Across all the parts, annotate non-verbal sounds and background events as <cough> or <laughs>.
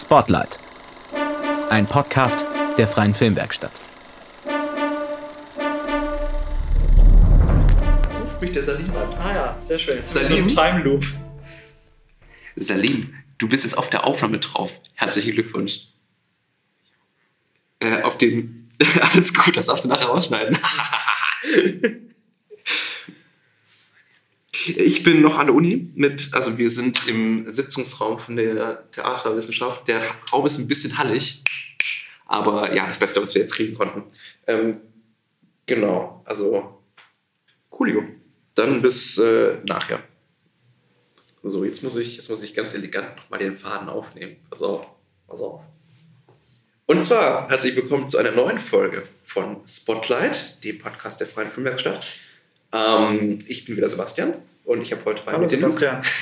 Spotlight. Ein Podcast der Freien Filmwerkstatt. Ruft mich der Salim an. Ah ja, sehr schön. Jetzt Salim? So ein Time Loop. Salim, du bist jetzt auf der Aufnahme drauf. Herzlichen Glückwunsch. Äh, auf dem. <laughs> Alles gut, das darfst du nachher ausschneiden. <laughs> ich bin noch an der Uni mit, also wir sind im Sitzungsraum von der Theaterwissenschaft. Der Raum ist ein bisschen hallig, aber ja, das Beste, was wir jetzt kriegen konnten. Ähm, genau, also coolio. Dann bis äh, nachher. So, jetzt muss ich, jetzt muss ich ganz elegant nochmal den Faden aufnehmen. Pass auf, pass auf. Und zwar herzlich willkommen zu einer neuen Folge von Spotlight, dem Podcast der Freien Filmwerkstatt. Ähm, ich bin wieder Sebastian und ich habe heute bei Hallo mir den Lukas. <laughs>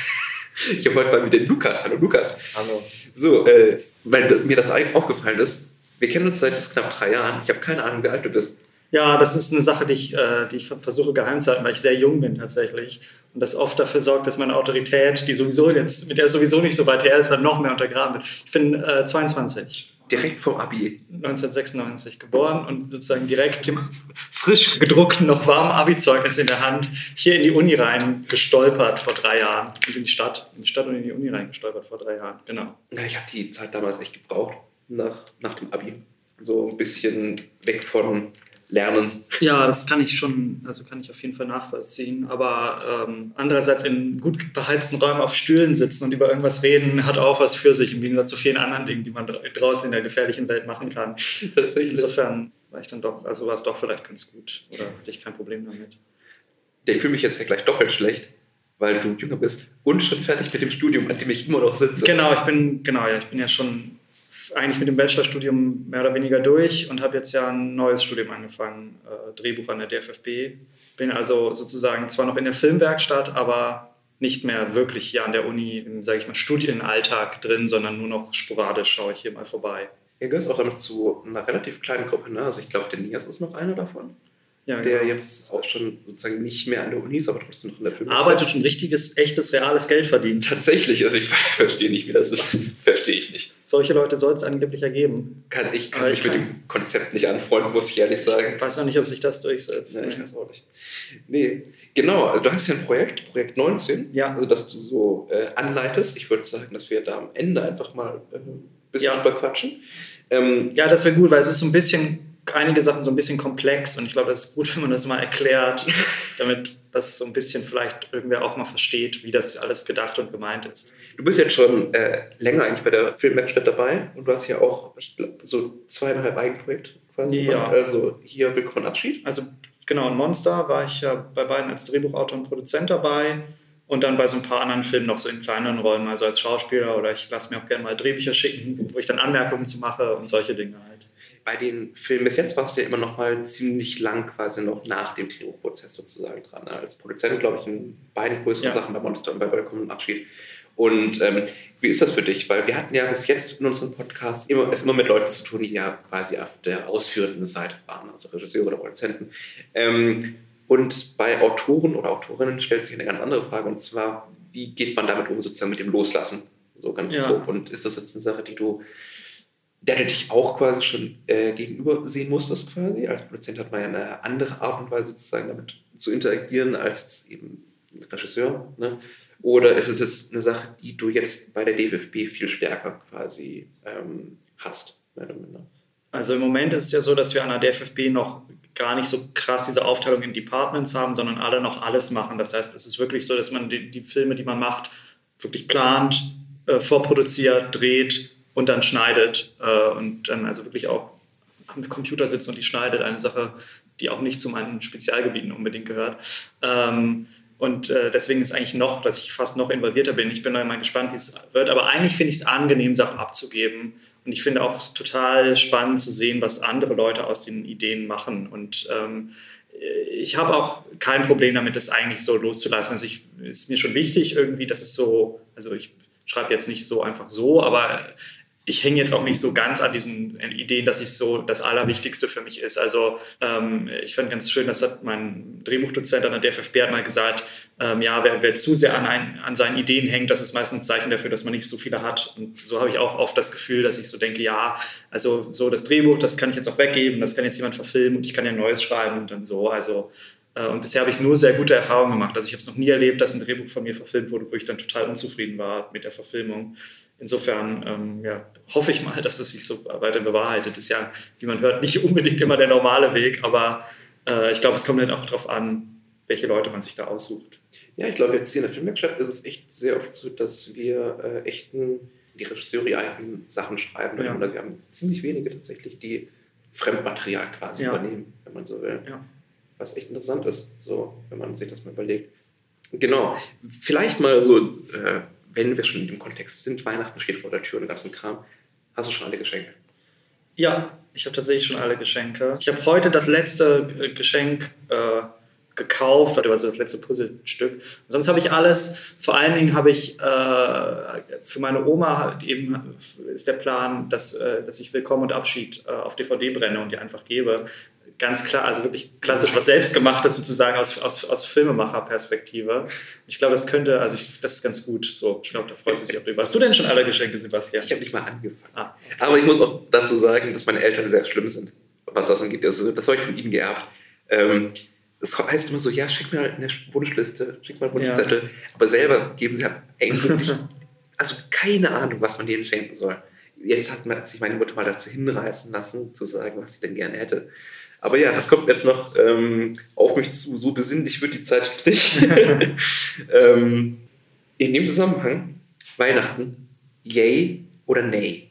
Ich habe heute bei mir den Lukas. Hallo Lukas. Hallo. So, äh, weil mir das eigentlich aufgefallen ist, wir kennen uns seit jetzt knapp drei Jahren. Ich habe keine Ahnung, wie alt du bist. Ja, das ist eine Sache, die ich, äh, die ich versuche geheim zu halten, weil ich sehr jung bin tatsächlich. Und das oft dafür sorgt, dass meine Autorität, die sowieso jetzt, mit der sowieso nicht so weit her ist, dann noch mehr untergraben wird. Ich bin äh, 22, Direkt vom Abi. 1996 geboren und sozusagen direkt im frisch gedruckten, noch warmen Abi-Zeugnis in der Hand hier in die Uni rein gestolpert vor drei Jahren. Und in die Stadt, in die Stadt und in die Uni rein gestolpert vor drei Jahren, genau. Ja, ich habe die Zeit damals echt gebraucht, nach, nach dem Abi. So ein bisschen weg von Lernen. Ja, das kann ich schon, also kann ich auf jeden Fall nachvollziehen. Aber ähm, andererseits in gut beheizten Räumen auf Stühlen sitzen und über irgendwas reden, hat auch was für sich, im Gegensatz zu vielen anderen Dingen, die man dra- draußen in der gefährlichen Welt machen kann. Tatsächlich. Insofern war ich dann doch, also war es doch vielleicht ganz gut. Oder hatte ich kein Problem damit. Ich fühle mich jetzt ja gleich doppelt schlecht, weil du jünger bist und schon fertig mit dem Studium, an dem ich immer noch sitze. Genau, ich bin, genau, ja, ich bin ja schon eigentlich mit dem Bachelorstudium mehr oder weniger durch und habe jetzt ja ein neues Studium angefangen, äh, Drehbuch an der DFFB. Bin also sozusagen zwar noch in der Filmwerkstatt, aber nicht mehr wirklich hier an der Uni im, sage ich mal, Studienalltag drin, sondern nur noch sporadisch schaue ich hier mal vorbei. Ihr gehört auch damit zu einer relativ kleinen Gruppe, ne? Also ich glaube, der Nias ist noch einer davon, Ja, der genau. jetzt auch schon sozusagen nicht mehr an der Uni ist, aber trotzdem noch in der Film. arbeitet und richtiges, echtes, reales Geld verdient. Tatsächlich, also ich <laughs> verstehe nicht, wie das ist. Verstehe ich nicht. Solche Leute soll es angeblich ergeben. Kann, ich kann Aber mich ich mit kann- dem Konzept nicht anfreunden, muss ich ehrlich sagen. Ich weiß noch nicht, ob sich das durchsetzt. Ja, ich weiß auch nicht. Nee, genau, also du hast ja ein Projekt, Projekt 19, Ja. also dass du so äh, anleitest. Ich würde sagen, dass wir da am Ende einfach mal äh, ein bisschen Ja. drüber quatschen. Ähm, Ja, das wäre gut, weil es ist so ein bisschen, einige Sachen so ein bisschen komplex und ich glaube, es ist gut, <laughs> wenn man das mal erklärt, <laughs> damit das so ein bisschen vielleicht irgendwer auch mal versteht, wie das alles gedacht und gemeint ist. du bist jetzt schon äh, länger eigentlich bei der Filmwerkstatt dabei und du hast ja auch, ich glaube, so zweieinhalb Eigenprojekte quasi Ja. gemacht. Also hier Willkommen Abschied. Also genau, in Monster war ich ja bei beiden als Drehbuchautor und Produzent dabei und dann bei so ein paar anderen Filmen noch so in kleineren Rollen, also als Schauspieler oder ich lasse mir auch gerne mal Drehbücher schicken, wo ich dann Anmerkungen zu mache und solche Dinge halt. Bei den Filmen bis jetzt warst du ja immer noch mal ziemlich lang quasi noch nach dem Drehbuchprozess sozusagen dran. ne? Als Produzent, glaube ich, in beiden größeren Ja. Sachen bei Monster und bei Willkommen Abschied. Und ähm, wie ist das für dich? Weil wir hatten ja bis jetzt in unserem Podcast immer, es immer mit Leuten zu tun, die ja quasi auf der ausführenden Seite waren, also Regisseure oder Produzenten. Ähm, und bei Autoren oder Autorinnen stellt sich eine ganz andere Frage, und zwar, wie geht man damit um, sozusagen mit dem Loslassen? So ganz Ja. grob. Und ist das jetzt eine Sache, die du der du dich auch quasi schon äh, gegenüber sehen musstest quasi. Als Produzent hat man ja eine andere Art und Weise sozusagen damit zu interagieren als jetzt eben Regisseur. Ne? Oder ist es jetzt eine Sache, die du jetzt bei der DFB viel stärker quasi ähm, hast? Also im Moment ist es ja so, dass wir an der DFFB noch gar nicht so krass diese Aufteilung in Departments haben, sondern alle noch alles machen. Das heißt, es ist wirklich so, dass man die, die Filme, die man macht, wirklich plant, äh, vorproduziert, dreht und dann schneidet äh, und dann also wirklich auch am Computer sitzt und die schneidet. Eine Sache, die auch nicht zu meinen Spezialgebieten unbedingt gehört. Ähm, und äh, deswegen ist eigentlich noch, dass ich fast noch involvierter bin. Ich bin da mal gespannt, wie es wird. Aber eigentlich finde ich es angenehm, Sachen abzugeben. Und ich finde auch total spannend zu sehen, was andere Leute aus den Ideen machen. Und ähm, ich habe auch kein Problem damit, das eigentlich so loszulassen. Also ich ist mir schon wichtig irgendwie, dass es so, also ich schreibe jetzt nicht so einfach so, aber ich hänge jetzt auch nicht so ganz an diesen Ideen, dass ich so das Allerwichtigste für mich ist. Also ähm, ich fand ganz schön, das hat mein Drehbuchdozent an der DFFB hat mal gesagt, ähm, ja, wer, wer, zu sehr an, ein, an seinen Ideen hängt, das ist meistens ein Zeichen dafür, dass man nicht so viele hat. Und so habe ich auch oft das Gefühl, dass ich so denke, ja, also so das Drehbuch, das kann ich jetzt auch weggeben, das kann jetzt jemand verfilmen und ich kann ja ein neues schreiben und dann so. Also äh, und bisher habe ich nur sehr gute Erfahrungen gemacht. Also ich habe es noch nie erlebt, dass ein Drehbuch von mir verfilmt wurde, wo ich dann total unzufrieden war mit der Verfilmung. Insofern ähm, ja, hoffe ich mal, <laughs> dass es sich so weiter bewahrheitet. Das ist ja, wie man hört, nicht unbedingt immer der normale Weg, aber äh, ich glaube, es kommt dann auch darauf an, welche Leute man sich da aussucht. Ja, ich glaube, jetzt hier in der Filmwerkstatt ist es echt sehr oft so, dass wir äh, echten, die Regisseure eigenen Sachen schreiben. Ja. Oder wir haben ziemlich wenige tatsächlich, die Fremdmaterial quasi ja. übernehmen, wenn man so will. Ja. Was echt interessant ist, so, wenn man sich das mal überlegt. Genau. Vielleicht mal so. Äh, wenn wir schon in dem Kontext sind, Weihnachten steht vor der Tür und den ganzen Kram, hast du schon alle Geschenke? Ja, ich habe tatsächlich schon alle Geschenke. Ich habe heute das letzte äh, Geschenk äh, gekauft, also das letzte Puzzlestück. Sonst habe ich alles. Vor allen Dingen habe ich äh, für meine Oma eben ist der Plan, dass, äh, dass ich Willkommen und Abschied äh, auf DVD brenne und die einfach gebe ganz klar, also wirklich klassisch was Selbstgemachtes sozusagen aus, aus, aus Filmemacher-Perspektive. Ich glaube, das könnte, also ich, das ist ganz gut. So, ich glaube, da freut sich auch drüber. Hast du denn schon alle Geschenke, Sebastian? Ich habe nicht mal angefangen. Ah. Aber ich muss auch dazu sagen, dass meine Eltern sehr schlimm sind, was das angeht. Also, das habe ich von ihnen geerbt. Ähm, es heißt immer so, ja, schick mir eine Wunschliste, schick mal einen Wunschzettel. Ja. Aber selber geben sie eigentlich also keine Ahnung, was man denen schenken soll. Jetzt hat sich meine Mutter mal dazu hinreißen lassen, zu sagen, was sie denn gerne hätte. Aber ja, das kommt jetzt noch ähm, auf mich zu. So besinnlich wird die Zeit jetzt nicht. <laughs> ähm, in dem Zusammenhang, Weihnachten, yay oder nay?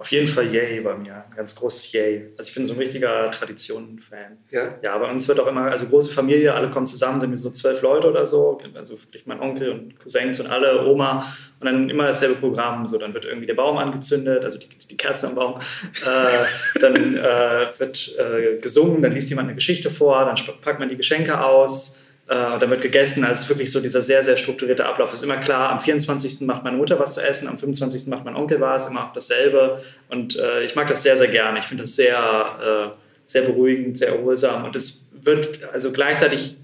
Auf jeden Fall Yay bei mir, ein ganz großes Yay. Also ich bin so ein richtiger Traditionen-Fan. Ja. Ja, bei uns wird auch immer, also große Familie, alle kommen zusammen, sind wir so zwölf Leute oder so, also wirklich mein Onkel und Cousins und alle, Oma und dann immer dasselbe Programm. So, dann wird irgendwie der Baum angezündet, also die, die Kerzen am Baum. Äh, <laughs> dann äh, wird äh, gesungen, dann liest jemand eine Geschichte vor, dann packt man die Geschenke aus. Äh, dann wird gegessen. Also es ist wirklich so dieser sehr, sehr strukturierte Ablauf. Es ist immer klar, am 24. macht meine Mutter was zu essen, am 25. macht mein Onkel was, immer dasselbe. Und äh, ich mag das sehr, sehr gerne. Ich finde das sehr, äh, sehr beruhigend, sehr erholsam. Und es wird also gleichzeitig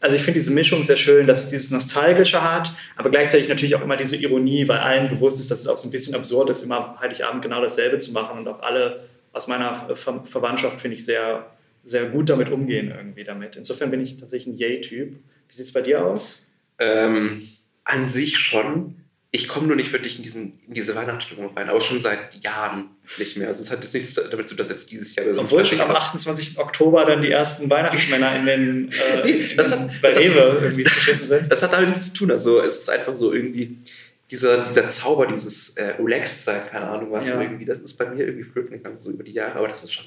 also ich finde diese Mischung sehr schön, dass es dieses Nostalgische hat, aber gleichzeitig natürlich auch immer diese Ironie, weil allen bewusst ist, dass es auch so ein bisschen absurd ist, immer Heiligabend genau dasselbe zu machen und auch alle aus meiner Ver Verwandtschaft finde ich sehr sehr gut damit umgehen irgendwie damit. Insofern bin ich tatsächlich ein Yay-Typ. Wie sieht es bei dir aus? Ähm, an sich schon. Ich komme nur nicht wirklich in, diesen, in diese Weihnachtsstimmung rein, aber schon seit Jahren nicht mehr. Also es hat jetzt nichts damit zu tun, dass jetzt dieses Jahr... Obwohl schon am 28. Oktober dann die ersten Weihnachtsmänner in den, äh, <laughs> nee, das hat, bei das Rewe hat, irgendwie zu finden sind. Das hat damit nichts zu tun. Also es ist einfach so irgendwie dieser, dieser Zauber, dieses äh, Relaxed-Sein, keine Ahnung was, ja. irgendwie, das ist bei mir irgendwie flöten gegangen, so über die Jahre, aber das ist schon,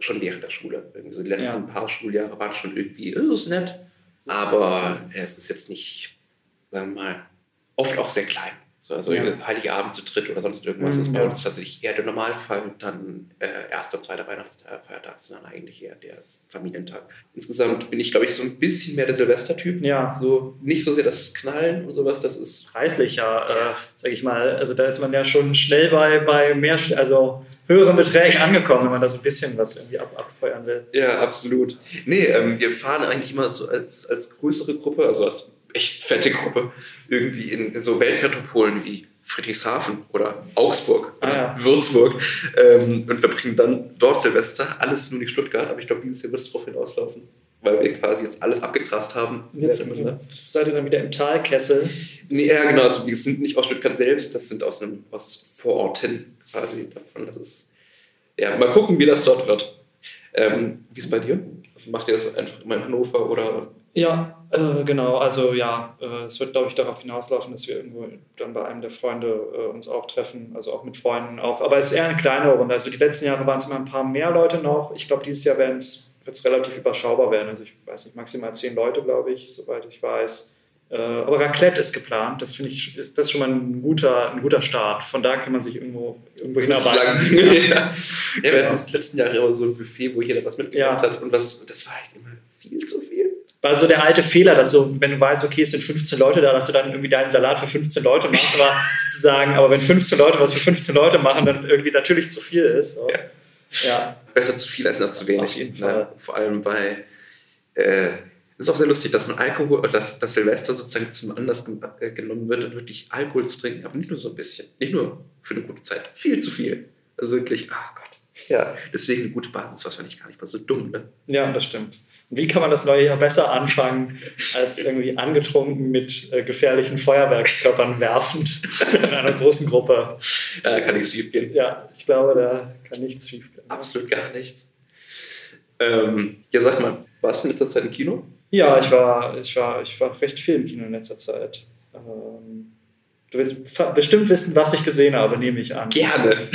schon während der Schule. Irgendwie so die letzten ja. paar Schuljahre waren schon irgendwie, oh, ist nett. Aber es ist jetzt nicht, sagen wir mal, oft auch sehr klein. So, also ja. Heiligabend zu dritt oder sonst irgendwas mhm, ist bei ja. uns tatsächlich eher der Normalfall. Und dann äh, erster und zweiter Weihnachtsfeiertag sind dann eigentlich eher der Familientag. Insgesamt bin ich, glaube ich, so ein bisschen mehr der Silvestertyp. Ja. So nicht so sehr das Knallen und sowas, das ist. Preislicher, ja. äh, sag ich mal. Also da ist man ja schon schnell bei, bei mehr, also höheren Beträgen angekommen, wenn man da so ein bisschen was irgendwie ab, abfeuern will. Ja, absolut. Nee, ähm, wir fahren eigentlich immer so als, als größere Gruppe, also als echt fette Gruppe, irgendwie in, so Weltmetropolen wie Friedrichshafen oder Augsburg ah, oder ja. Würzburg ähm, und verbringen dann dort Silvester. Alles nur nicht Stuttgart, aber ich glaube, dieses Jahr wird es darauf hinauslaufen, weil wir quasi jetzt alles abgegrast haben. Jetzt seid ihr dann wieder im Talkessel? Nee, ja, genau. Also wir sind nicht aus Stuttgart selbst, das sind aus, einem, aus Vororten quasi davon. Das ist, ja, mal gucken, wie das dort wird. Ähm, wie ist es bei dir? Also macht ihr das einfach immer in Hannover oder? Ja, äh, genau. Also ja, äh, es wird, glaube ich, darauf hinauslaufen, dass wir irgendwo dann bei einem der Freunde äh, uns auch treffen, also auch mit Freunden auch. Aber es ist eher eine kleinere Runde. Also die letzten Jahre waren es immer ein paar mehr Leute noch. Ich glaube, dieses Jahr wird es relativ überschaubar werden. Also ich weiß nicht, maximal zehn Leute, glaube ich, soweit ich weiß. Äh, aber Raclette ist geplant. Das finde ich, das ist schon mal ein guter, ein guter Start. Von da kann man sich irgendwo, irgendwo hinarbeiten. <laughs> ja. ja, wir hatten das letzten Jahre immer so ein Buffet, wo jeder was mitgebracht ja. hat. Und was, das war echt immer viel zu viel. war so der alte Fehler, dass so, wenn du weißt, okay, es sind 15 Leute da, dass du dann irgendwie deinen Salat für 15 Leute machst, aber <laughs> sozusagen, aber wenn 15 Leute was für 15 Leute machen, dann irgendwie natürlich zu viel ist. So. Ja. ja. Besser zu viel als das zu wenig. Auf jeden Fall. Vor allem bei. Äh, ist auch sehr lustig, dass man Alkohol, dass, dass Silvester sozusagen zum Anlass äh, genommen wird, wirklich Alkohol zu trinken, aber nicht nur so ein bisschen, nicht nur für eine gute Zeit, viel zu viel. Also wirklich, ah Gott. Ja, deswegen eine gute Basis wahrscheinlich gar nicht mal so dumm, ne? Ja, das stimmt. Wie kann man das neue Jahr besser anfangen, als irgendwie angetrunken mit äh, gefährlichen Feuerwerkskörpern werfend in einer großen Gruppe? Da kann nichts schief gehen. Ja, ich glaube, da kann nichts schief gehen. Absolut gar nichts. Ähm, ja, sag mal, warst du in letzter Zeit im Kino? Ja, ich war, ich war, ich war recht viel im Kino in letzter Zeit. Ähm, du willst bestimmt wissen, was ich gesehen habe, nehme ich an. Gerne.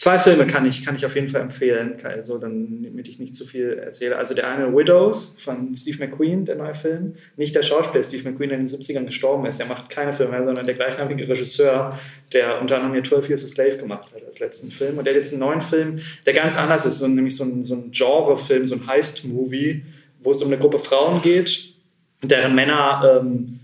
Zwei Filme kann ich, kann ich auf jeden Fall empfehlen, also dann, damit ich nicht zu viel erzähle. Also der eine Widows von Steve McQueen, der neue Film. Nicht der Schauspieler Steve McQueen, der in den 70ern gestorben ist. Der macht keine Filme mehr, sondern der gleichnamige Regisseur, der unter anderem hier 12 Years a Slave gemacht hat als letzten Film. Und der hat jetzt einen neuen Film, der ganz anders ist, so, nämlich so ein, so ein Genre-Film, so ein Heist-Movie, wo es um eine Gruppe Frauen geht, deren Männer, ähm,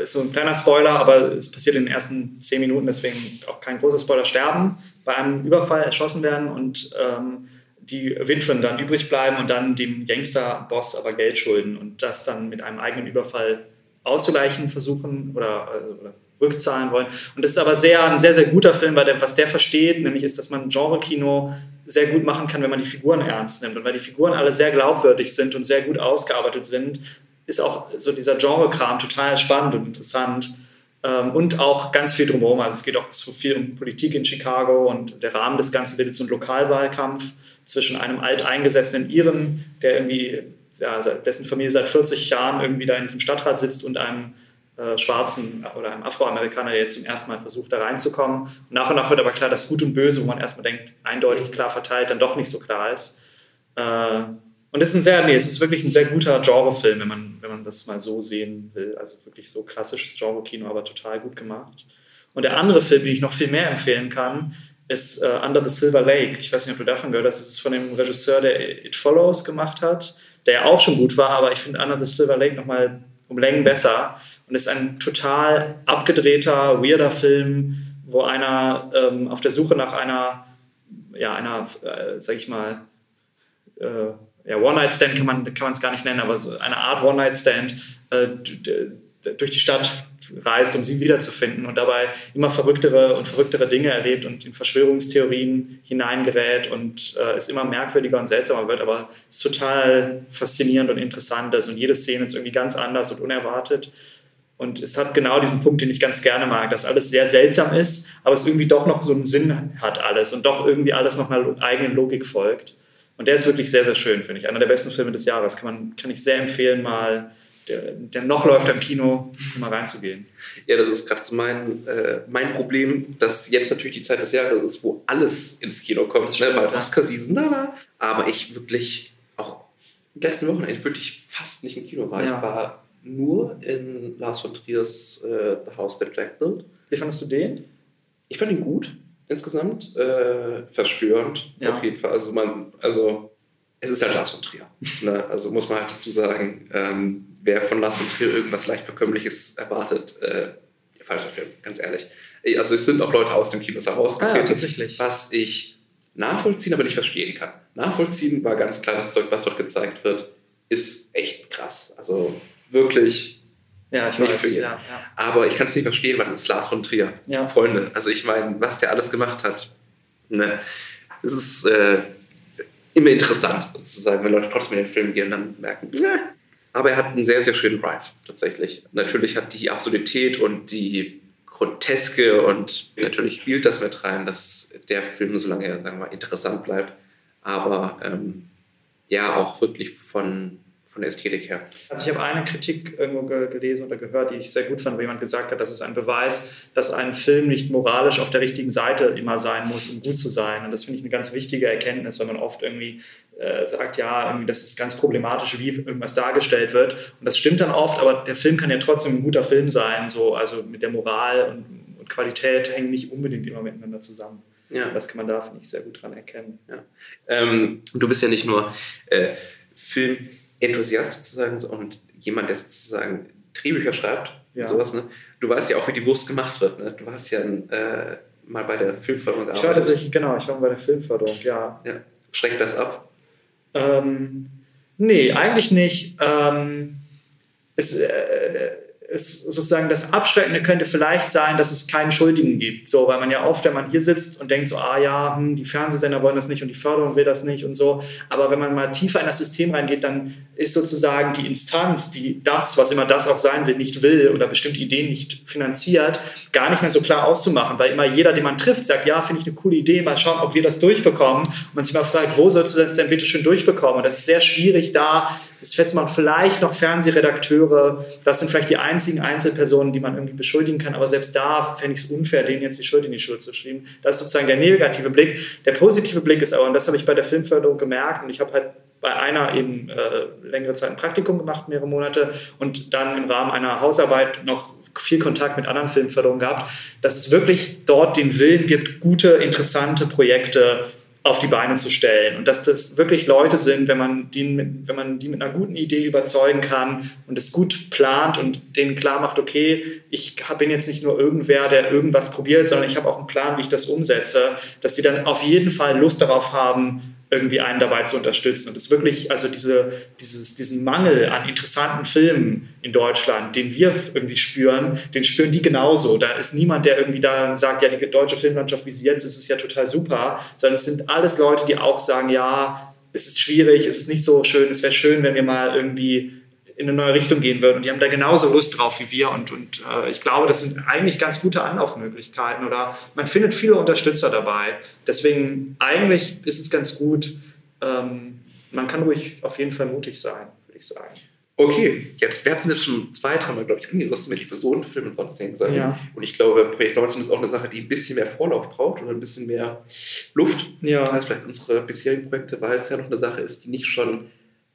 ist so ein kleiner Spoiler, aber es passiert in den ersten zehn Minuten, deswegen auch kein großer Spoiler, sterben, bei einem Überfall erschossen werden und ähm, die Witwen dann übrig bleiben und dann dem Gangster-Boss aber Geld schulden und das dann mit einem eigenen Überfall auszugleichen versuchen oder, also, oder rückzahlen wollen. Und das ist aber sehr, ein sehr, sehr guter Film, weil der, was der versteht, nämlich ist, dass man Genre-Kino sehr gut machen kann, wenn man die Figuren ernst nimmt. Und weil die Figuren alle sehr glaubwürdig sind und sehr gut ausgearbeitet sind, ist auch so dieser Genre-Kram total spannend und interessant. Ähm, und auch ganz viel drumherum. Also es geht auch so viel um Politik in Chicago und der Rahmen des Ganzen bildet so einen Lokalwahlkampf zwischen einem alteingesessenen Iren, der irgendwie, ja, dessen Familie seit 40 Jahren irgendwie da in diesem Stadtrat sitzt und einem äh, Schwarzen oder einem Afroamerikaner, der jetzt zum ersten Mal versucht, da reinzukommen. Nach und nach wird aber klar, dass Gut und Böse, wo man erstmal denkt, eindeutig klar verteilt, dann doch nicht so klar ist. Äh, und es ist ein sehr, nee, es ist wirklich ein sehr guter Genrefilm, wenn man, wenn man das mal so sehen will. Also wirklich so klassisches Genre-Kino, aber total gut gemacht. Und der andere Film, den ich noch viel mehr empfehlen kann, ist uh, Under the Silver Lake. Ich weiß nicht, ob du davon gehört hast. Das ist von dem Regisseur, der It Follows gemacht hat, der auch schon gut war, aber ich finde Under the Silver Lake nochmal um Längen besser. Und ist ein total abgedrehter, weirder Film, wo einer ähm, auf der Suche nach einer, ja, einer, äh, sag ich mal, äh, ja, One-Night-Stand kann man es gar nicht nennen, aber so eine Art One-Night-Stand äh, durch die Stadt reist, um sie wiederzufinden und dabei immer verrücktere und verrücktere Dinge erlebt und in Verschwörungstheorien hineingerät und äh, es immer merkwürdiger und seltsamer wird, aber es ist total faszinierend und interessant ist und jede Szene ist irgendwie ganz anders und unerwartet. Und es hat genau diesen Punkt, den ich ganz gerne mag, dass alles sehr seltsam ist, aber es irgendwie doch noch so einen Sinn hat alles und doch irgendwie alles noch einer eigenen Logik folgt. Und der ist wirklich sehr, sehr schön, finde ich. Einer der besten Filme des Jahres. Kann, man, kann ich sehr empfehlen, mal, der, der noch läuft im Kino, mal reinzugehen. Ja, das ist gerade so mein, äh, mein Problem, dass jetzt natürlich die Zeit des Jahres ist, wo alles ins Kino kommt. Schnell mal Oscar-Season, da, Aber ich wirklich auch in den letzten Wochen eigentlich wirklich fast nicht im Kino war. Ja. Ich war nur in Lars von Triers äh, The House That Jack Built. Wie fandest du den? Ich fand ihn gut insgesamt. Äh, verstörend ja. auf jeden Fall. Also man, also es ist halt Lars von Trier. ne? Also muss man halt dazu sagen, ähm, wer von Lars von Trier irgendwas leicht bekömmliches erwartet, äh, falscher Film, ganz ehrlich. Also es sind auch Leute aus dem Kinos herausgetreten, ah, tatsächlich. was ich nachvollziehen, aber nicht verstehen kann. Nachvollziehen war ganz klar, das Zeug, was dort gezeigt wird, ist echt krass. Also wirklich ja, ich nicht weiß. für jeden. Ja, ja. Aber ich kann es nicht verstehen, weil das ist Lars von Trier. Ja. Freunde, also ich meine, was der alles gemacht hat, ne, das ist äh, immer interessant, sozusagen, wenn Leute trotzdem in den Film gehen und dann merken, ne. Aber er hat einen sehr, sehr schönen Drive, tatsächlich. Natürlich hat die Absurdität und die Groteske und natürlich spielt das mit rein, dass der Film, solange er, sagen wir mal, interessant bleibt, aber ähm, ja, auch wirklich von von der Ästhetik her. Also ich habe eine Kritik irgendwo gelesen oder gehört, die ich sehr gut fand, wo jemand gesagt hat, das ist ein Beweis, dass ein Film nicht moralisch auf der richtigen Seite immer sein muss, um gut zu sein. Und das finde ich eine ganz wichtige Erkenntnis, weil man oft irgendwie äh, sagt, ja, irgendwie das ist ganz problematisch, wie irgendwas dargestellt wird. Und das stimmt dann oft, aber der Film kann ja trotzdem ein guter Film sein. So, also mit der Moral und, und Qualität hängen nicht unbedingt immer miteinander zusammen. Ja. Das kann man da, finde ich, sehr gut dran erkennen. Ja. Ähm, du bist ja nicht nur äh, Film Enthusiast sozusagen so, und jemand, der sozusagen Drehbücher schreibt Ja. sowas, ne? Du weißt ja auch, wie die Wurst gemacht wird, ne? Du hast ja äh, mal bei der Filmförderung Ich war tatsächlich, genau, ich war bei der Filmförderung, ja. Ja. Schreckt das ab? Ähm, nee, eigentlich nicht. Ähm, es, äh, es sozusagen das Abschreckende könnte vielleicht sein, dass es keinen Schuldigen gibt. So, weil man ja oft, wenn man hier sitzt und denkt so, ah ja, hm, die Fernsehsender wollen das nicht und die Förderung will das nicht und so. Aber wenn man mal tiefer in das System reingeht, dann ist sozusagen die Instanz, die das, was immer das auch sein will, nicht will oder bestimmte Ideen nicht finanziert, gar nicht mehr so klar auszumachen, weil immer jeder, den man trifft, sagt, ja, finde ich eine coole Idee, mal schauen, ob wir das durchbekommen. Und man sich mal fragt, wo sollst du das denn bitte schön durchbekommen? Und das ist sehr schwierig, da ist festmachen, vielleicht noch Fernsehredakteure, das sind vielleicht die einzigen Einzelpersonen, die man irgendwie beschuldigen kann, aber selbst da fände ich es unfair, denen jetzt die Schuld in die Schuld zu schieben. Das ist sozusagen der negative Blick. Der positive Blick ist aber, und das habe ich bei der Filmförderung gemerkt, und ich habe halt bei einer eben äh, längere Zeit ein Praktikum gemacht, mehrere Monate, und dann im Rahmen einer Hausarbeit noch viel Kontakt mit anderen Filmförderungen gehabt, dass es wirklich dort den Willen gibt, gute, interessante Projekte auf die Beine zu stellen. Und dass das wirklich Leute sind, wenn man, die mit, wenn man die mit einer guten Idee überzeugen kann und es gut plant und denen klar macht, okay, ich bin jetzt nicht nur irgendwer, der irgendwas probiert, sondern ich habe auch einen Plan, wie ich das umsetze, dass die dann auf jeden Fall Lust darauf haben, irgendwie einen dabei zu unterstützen. Und es wirklich, also diese, dieses, diesen Mangel an interessanten Filmen in Deutschland, den wir irgendwie spüren, den spüren die genauso. Da ist niemand, der irgendwie da sagt, ja, die deutsche Filmlandschaft, wie sie jetzt ist, ist ja total super, sondern es sind alles Leute, die auch sagen, ja, es ist schwierig, es ist nicht so schön, es wäre schön, wenn wir mal irgendwie in eine neue Richtung gehen würden. Und die haben da genauso Lust drauf wie wir. Und, und äh, ich glaube, das sind eigentlich ganz gute Anlaufmöglichkeiten oder man findet viele Unterstützer dabei. Deswegen eigentlich ist es ganz gut. Ähm, man kann ruhig auf jeden Fall mutig sein, würde ich sagen. Okay, jetzt, wir hatten es schon zwei, dreimal, glaube ich, angerissen mit Episodenfilmen und sonstigen Sachen. Ja. Und ich glaube, Projekt 19 ist auch eine Sache, die ein bisschen mehr Vorlauf braucht oder ein bisschen mehr Luft. Ja. als vielleicht unsere bisherigen Projekte, weil es ja noch eine Sache ist, die nicht schon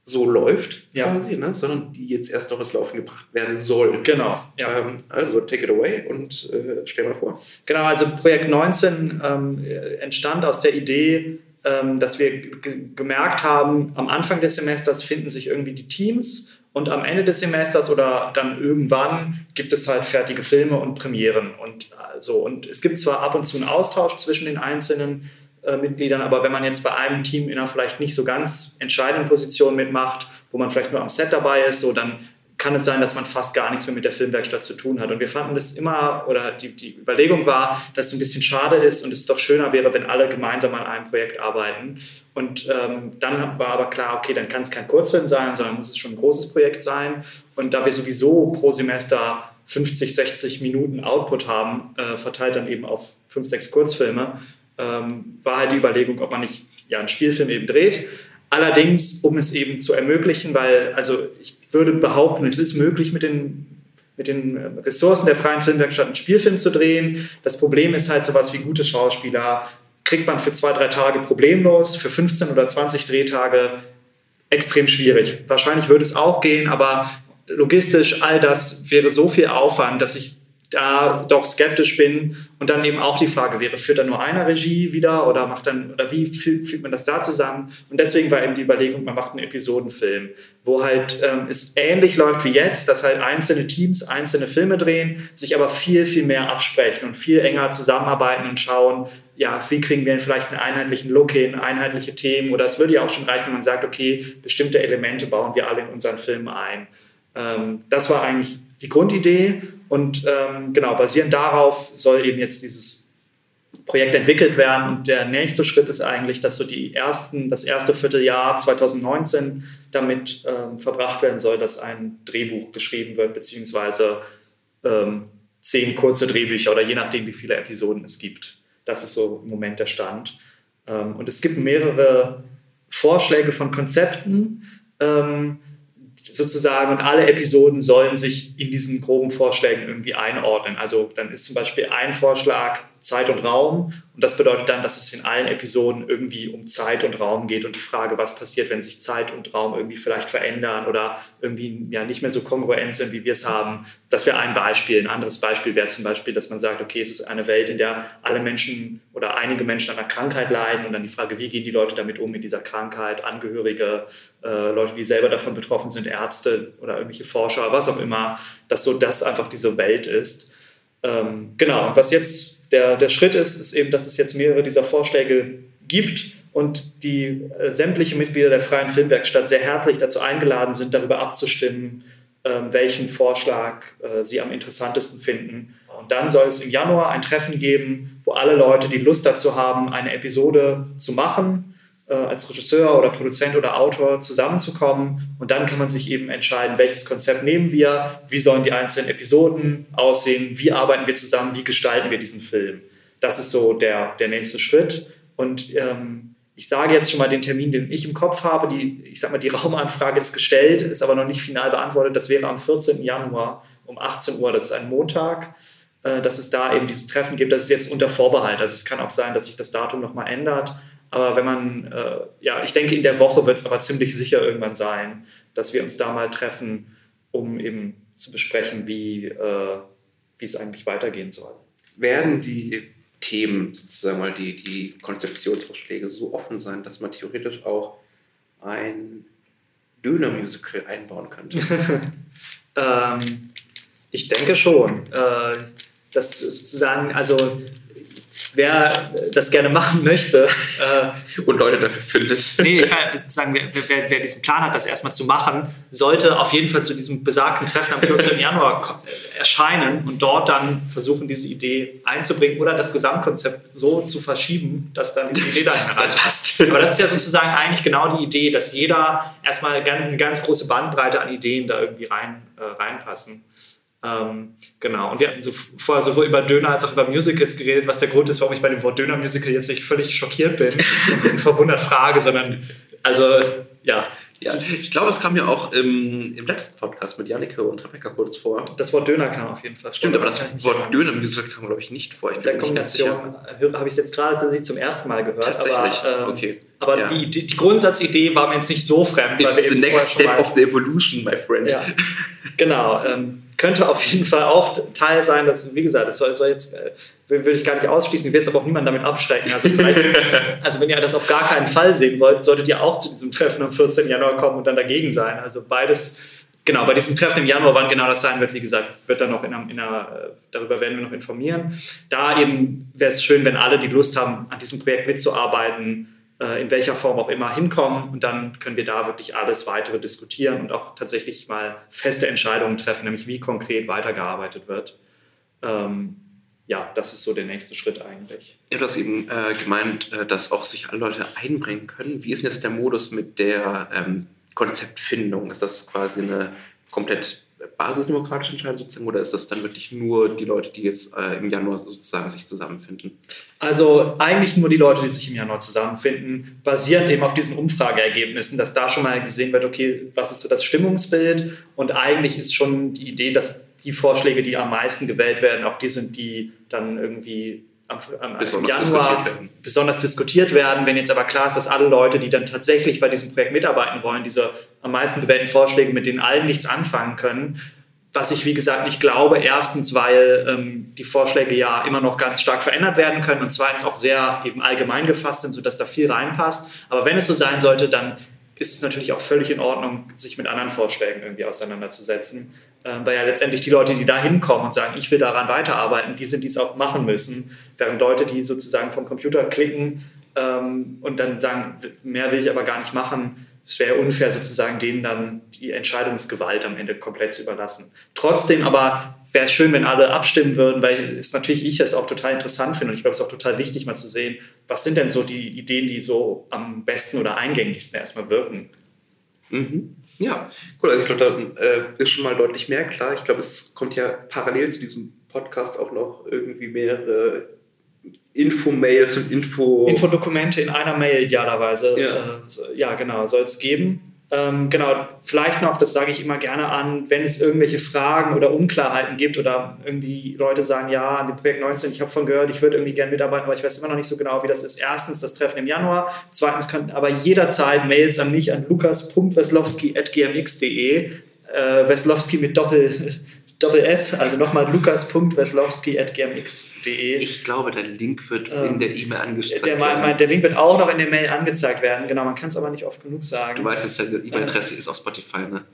so läuft, Ja. quasi, ne? sondern die jetzt erst noch ins Laufen gebracht werden soll. Genau, ja. Ähm, also, take it away und äh, stell mal vor. Genau, also Projekt 19 ähm, entstand aus der Idee, ähm, dass wir ge- gemerkt haben, am Anfang des Semesters finden sich irgendwie die Teams und am Ende des Semesters oder dann irgendwann gibt es halt fertige Filme und Premieren. Und, also, und es gibt zwar ab und zu einen Austausch zwischen den einzelnen äh, Mitgliedern, aber wenn man jetzt bei einem Team in einer vielleicht nicht so ganz entscheidenden Position mitmacht, wo man vielleicht nur am Set dabei ist, so dann kann es sein, dass man fast gar nichts mehr mit der Filmwerkstatt zu tun hat. Und wir fanden das immer, oder die, die Überlegung war, dass es ein bisschen schade ist und es doch schöner wäre, wenn alle gemeinsam an einem Projekt arbeiten. Und ähm, dann war aber klar, okay, dann kann es kein Kurzfilm sein, sondern muss es schon ein großes Projekt sein. Und da wir sowieso pro Semester 50, 60 Minuten Output haben, äh, verteilt dann eben auf fünf, sechs Kurzfilme, ähm, war halt die Überlegung, ob man nicht ja, einen Spielfilm eben dreht. Allerdings, um es eben zu ermöglichen, weil, also ich würde behaupten, es ist möglich mit den, mit den Ressourcen der Freien Filmwerkstatt einen Spielfilm zu drehen. Das Problem ist halt sowas wie gute Schauspieler kriegt man für zwei, drei Tage problemlos, für 15 oder 20 Drehtage extrem schwierig. Wahrscheinlich würde es auch gehen, aber logistisch all das wäre so viel Aufwand, dass ich da doch skeptisch bin und dann eben auch die Frage wäre, führt dann nur einer Regie wieder oder macht dann oder wie fügt, man das da zusammen? Und deswegen war eben die Überlegung, man macht einen Episodenfilm, wo halt ähm, es ähnlich läuft wie jetzt, dass halt einzelne Teams einzelne Filme drehen, sich aber viel viel mehr absprechen und viel enger zusammenarbeiten und schauen, ja, wie kriegen wir denn vielleicht einen einheitlichen Look hin, einheitliche Themen oder es würde ja auch schon reichen, wenn man sagt, okay, bestimmte Elemente bauen wir alle in unseren Filmen ein. Ähm, das war eigentlich die Grundidee und ähm, genau, basierend darauf soll eben jetzt dieses Projekt entwickelt werden. Und der nächste Schritt ist eigentlich, dass so die ersten, das erste Vierteljahr 2019 damit ähm, verbracht werden soll, dass ein Drehbuch geschrieben wird, beziehungsweise ähm, zehn kurze Drehbücher oder je nachdem, wie viele Episoden es gibt. Das ist so im Moment der Stand. Ähm, und es gibt mehrere Vorschläge von Konzepten. Ähm, sozusagen und alle Episoden sollen sich in diesen groben Vorschlägen irgendwie einordnen. Also dann ist zum Beispiel ein Vorschlag, Zeit und Raum. Und das bedeutet dann, dass es in allen Episoden irgendwie um Zeit und Raum geht und die Frage, was passiert, wenn sich Zeit und Raum irgendwie vielleicht verändern oder irgendwie ja nicht mehr so kongruent sind, wie wir es haben. Das wäre ein Beispiel. Ein anderes Beispiel wäre zum Beispiel, dass man sagt, okay, es ist eine Welt, in der alle Menschen oder einige Menschen an einer Krankheit leiden und dann die Frage, wie gehen die Leute damit um mit dieser Krankheit, Angehörige, äh, Leute, die selber davon betroffen sind, Ärzte oder irgendwelche Forscher, was auch immer, dass so das einfach diese Welt ist. Ähm, genau, und was jetzt der, der Schritt ist, ist eben, dass es jetzt mehrere dieser Vorschläge gibt und die äh, sämtliche Mitglieder der Freien Filmwerkstatt sehr herzlich dazu eingeladen sind, darüber abzustimmen, äh, welchen Vorschlag äh, sie am interessantesten finden. Und dann soll es im Januar ein Treffen geben, wo alle Leute, die Lust dazu haben, eine Episode zu machen, äh, als Regisseur oder Produzent oder Autor zusammenzukommen. Und dann kann man sich eben entscheiden, welches Konzept nehmen wir, wie sollen die einzelnen Episoden aussehen, wie arbeiten wir zusammen, wie gestalten wir diesen Film. Das ist so der, der nächste Schritt. Und ähm, ich sage jetzt schon mal den Termin, den ich im Kopf habe. Die, ich sage mal, die <laughs> Raumanfrage ist gestellt, ist aber noch nicht final beantwortet. Das wäre am 14. Januar um 18 Uhr. Das ist ein Montag, äh, dass es da eben dieses Treffen gibt. Das ist jetzt unter Vorbehalt. Also es kann auch sein, dass sich das Datum nochmal ändert. Aber wenn man, äh, ja, ich denke, in der Woche wird es aber ziemlich sicher irgendwann sein, dass wir uns da mal treffen, um eben zu besprechen, wie, äh, wie es eigentlich weitergehen soll. Werden die Themen, sozusagen mal die, die Konzeptionsvorschläge so offen sein, dass man theoretisch auch ein Döner-Musical einbauen könnte? <laughs> ähm, ich denke schon. Äh, das sozusagen, also wer das gerne machen möchte. Äh, und Leute dafür findet. Nee, ich meine, sozusagen, wer, wer, wer, diesen Plan hat, das erstmal zu machen, sollte auf jeden Fall zu diesem besagten Treffen am 14. Januar erscheinen und dort dann versuchen, diese Idee einzubringen oder das Gesamtkonzept so zu verschieben, dass dann diese Idee da passt. Aber das ist ja sozusagen eigentlich genau die Idee, dass jeder erstmal eine ganz große Bandbreite an Ideen da irgendwie rein, äh, reinpassen. Ähm, genau. Und wir hatten so vorher sowohl über Döner als auch über Musicals geredet, was der Grund ist, warum ich bei dem Wort Döner-Musical jetzt nicht völlig schockiert bin und <laughs> verwundert frage, sondern also ja. Ja, ich glaube, es kam ja auch im, im letzten Podcast mit Jannike und Rebecca kurz vor. Das Wort Döner kam auf jeden Fall vor. Stimmt, aber das Wort Döner-Musical kam, glaube ich, nicht vor. Ich In der Kombination habe ich es jetzt gerade zum ersten Mal gehört. Tatsächlich, aber, ähm, okay. Aber ja. die, die, die, Grundsatzidee war mir jetzt nicht so fremd. It's the next step of the evolution, my friend. Ja, genau. Ähm, könnte auf jeden Fall auch Teil sein, dass, wie gesagt, das soll, soll jetzt, äh, will ich gar nicht ausschließen, ich will jetzt aber auch niemanden damit abschrecken. Also, <laughs> also wenn ihr das auf gar keinen Fall sehen wollt, solltet ihr auch zu diesem Treffen am 14. Januar kommen und dann dagegen sein. Also beides, genau, bei diesem Treffen im Januar, wann genau das sein wird, wie gesagt, wird dann noch in einer, in einer äh, darüber werden wir noch informieren. Da eben wäre es schön, wenn alle, die Lust haben, an diesem Projekt mitzuarbeiten, in welcher Form auch immer hinkommen. Und dann können wir da wirklich alles weitere diskutieren und auch tatsächlich mal feste Entscheidungen treffen, nämlich wie konkret weitergearbeitet wird. Ähm, ja, das ist so der nächste Schritt eigentlich. Du hast eben äh, gemeint, äh, dass auch sich alle Leute einbringen können. Wie ist denn jetzt der Modus mit der ähm, Konzeptfindung? Ist das quasi eine komplett basisdemokratische Entscheidung sozusagen oder ist das dann wirklich nur die Leute, die jetzt äh, im Januar sozusagen sich zusammenfinden? Also eigentlich nur die Leute, die sich im Januar zusammenfinden, basierend eben auf diesen Umfrageergebnissen, dass da schon mal gesehen wird, okay, was ist so das Stimmungsbild und eigentlich ist schon die Idee, dass die Vorschläge, die am meisten gewählt werden, auch die sind, die dann irgendwie am, am besonders Januar diskutiert besonders diskutiert werden. Wenn jetzt aber klar ist, dass alle Leute, die dann tatsächlich bei diesem Projekt mitarbeiten wollen, diese am meisten gewählten Vorschläge, mit denen allen nichts anfangen können, was ich, wie gesagt, nicht glaube. Erstens, weil ähm, die Vorschläge ja immer noch ganz stark verändert werden können und zweitens auch sehr eben allgemein gefasst sind, sodass da viel reinpasst. Aber wenn es so sein sollte, dann ist es natürlich auch völlig in Ordnung, sich mit anderen Vorschlägen irgendwie auseinanderzusetzen. Ähm, weil ja letztendlich die Leute, die da hinkommen und sagen, ich will daran weiterarbeiten, die sind, die es auch machen müssen. Während Leute, die sozusagen vom Computer klicken ähm, und dann sagen, mehr will ich aber gar nicht machen, es wäre unfair, sozusagen denen dann die Entscheidungsgewalt am Ende komplett zu überlassen. Trotzdem aber wäre es schön, wenn alle abstimmen würden, weil es natürlich ich es auch total interessant finde und ich glaube, es ist auch total wichtig, mal zu sehen, was sind denn so die Ideen, die so am besten oder eingängigsten erstmal wirken. Mhm. Ja, cool. Also ich glaube, da äh, ist schon mal deutlich mehr klar. Ich glaube, es kommt ja parallel zu diesem Podcast auch noch irgendwie mehrere Info-Mails und Info... Infodokumente in einer Mail idealerweise. Ja, äh, ja genau, soll es geben. Ähm, genau, vielleicht noch, das sage ich immer gerne an, wenn es irgendwelche Fragen oder Unklarheiten gibt oder irgendwie Leute sagen, ja, an dem Projekt 19, ich habe von gehört, ich würde irgendwie gerne mitarbeiten, aber ich weiß immer noch nicht so genau, wie das ist. Erstens das Treffen im Januar, zweitens könnten aber jederzeit Mails an mich an lukas.weslowski.gmx.de, äh, Weslowski mit Doppel, Doppel S, also nochmal lukas.weslowski.gmx.de. Ich glaube, dein Link wird ähm, in der E-Mail angezeigt der, werden. der Link wird auch noch in der Mail angezeigt werden. Genau, man kann es aber nicht oft genug sagen. Du weißt jetzt, deine E-Mail-Adresse äh, ist auf Spotify, ne?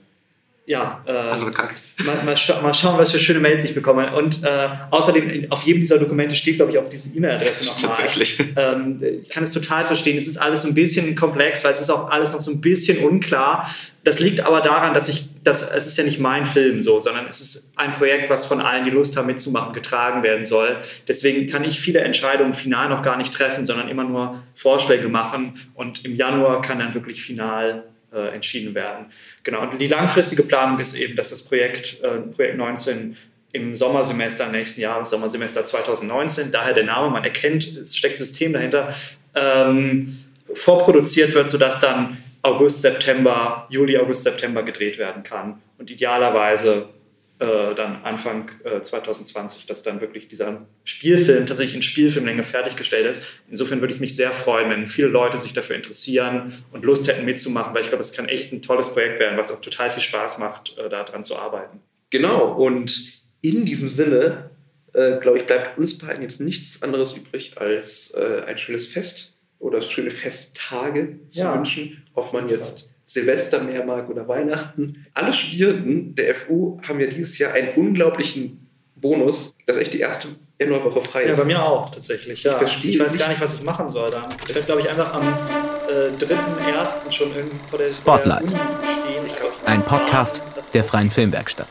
Ja, äh, also mal, mal, scha mal, schauen, was für schöne Mails ich bekomme. Und äh, außerdem, auf jedem dieser Dokumente steht, glaube ich, auch diese E-Mail-Adresse <laughs> nochmal. Tatsächlich. Ähm, ich kann es total verstehen. Es ist alles so ein bisschen komplex, weil es ist auch alles noch so ein bisschen unklar. Das liegt aber daran, dass ich, dass, es ist ja nicht mein Film so, sondern es ist ein Projekt, was von allen, die Lust haben mitzumachen, getragen werden soll. Deswegen kann ich viele Entscheidungen final noch gar nicht treffen, sondern immer nur Vorschläge machen. Und im Januar kann dann wirklich final äh, entschieden werden. Genau, und die langfristige Planung ist eben, dass das Projekt, äh, Projekt 19 im Sommersemester nächsten Jahres, Sommersemester 2019, daher der Name, man erkennt, es steckt System dahinter, ähm, vorproduziert wird, sodass dann August, September, Juli, August, September gedreht werden kann. Und idealerweise äh, dann Anfang äh, 2020, dass dann wirklich dieser Spielfilm tatsächlich in Spielfilmlänge fertiggestellt ist. Insofern würde ich mich sehr freuen, wenn viele Leute sich dafür interessieren und Lust hätten mitzumachen, weil ich glaube, es kann echt ein tolles Projekt werden, was auch total viel Spaß macht, äh, daran zu arbeiten. Genau, und in diesem Sinne, äh, glaube ich, bleibt uns beiden jetzt nichts anderes übrig, als äh, ein schönes Fest oder schöne Festtage zu ja. wünschen, ob man jetzt Silvester mehr mag oder Weihnachten. Alle Studierenden der FU haben ja dieses Jahr einen unglaublichen Bonus, dass echt die erste Januarwoche frei ist. Ja, bei mir auch tatsächlich. Ja. Ich, ich weiß nicht. gar nicht, was ich machen soll dann. Ich werde, glaube ich, einfach am äh, 3.1. schon irgendwie vor der, Spotlight. Der stehen. Ich glaub, ich Ein Podcast der Freien Filmwerkstatt.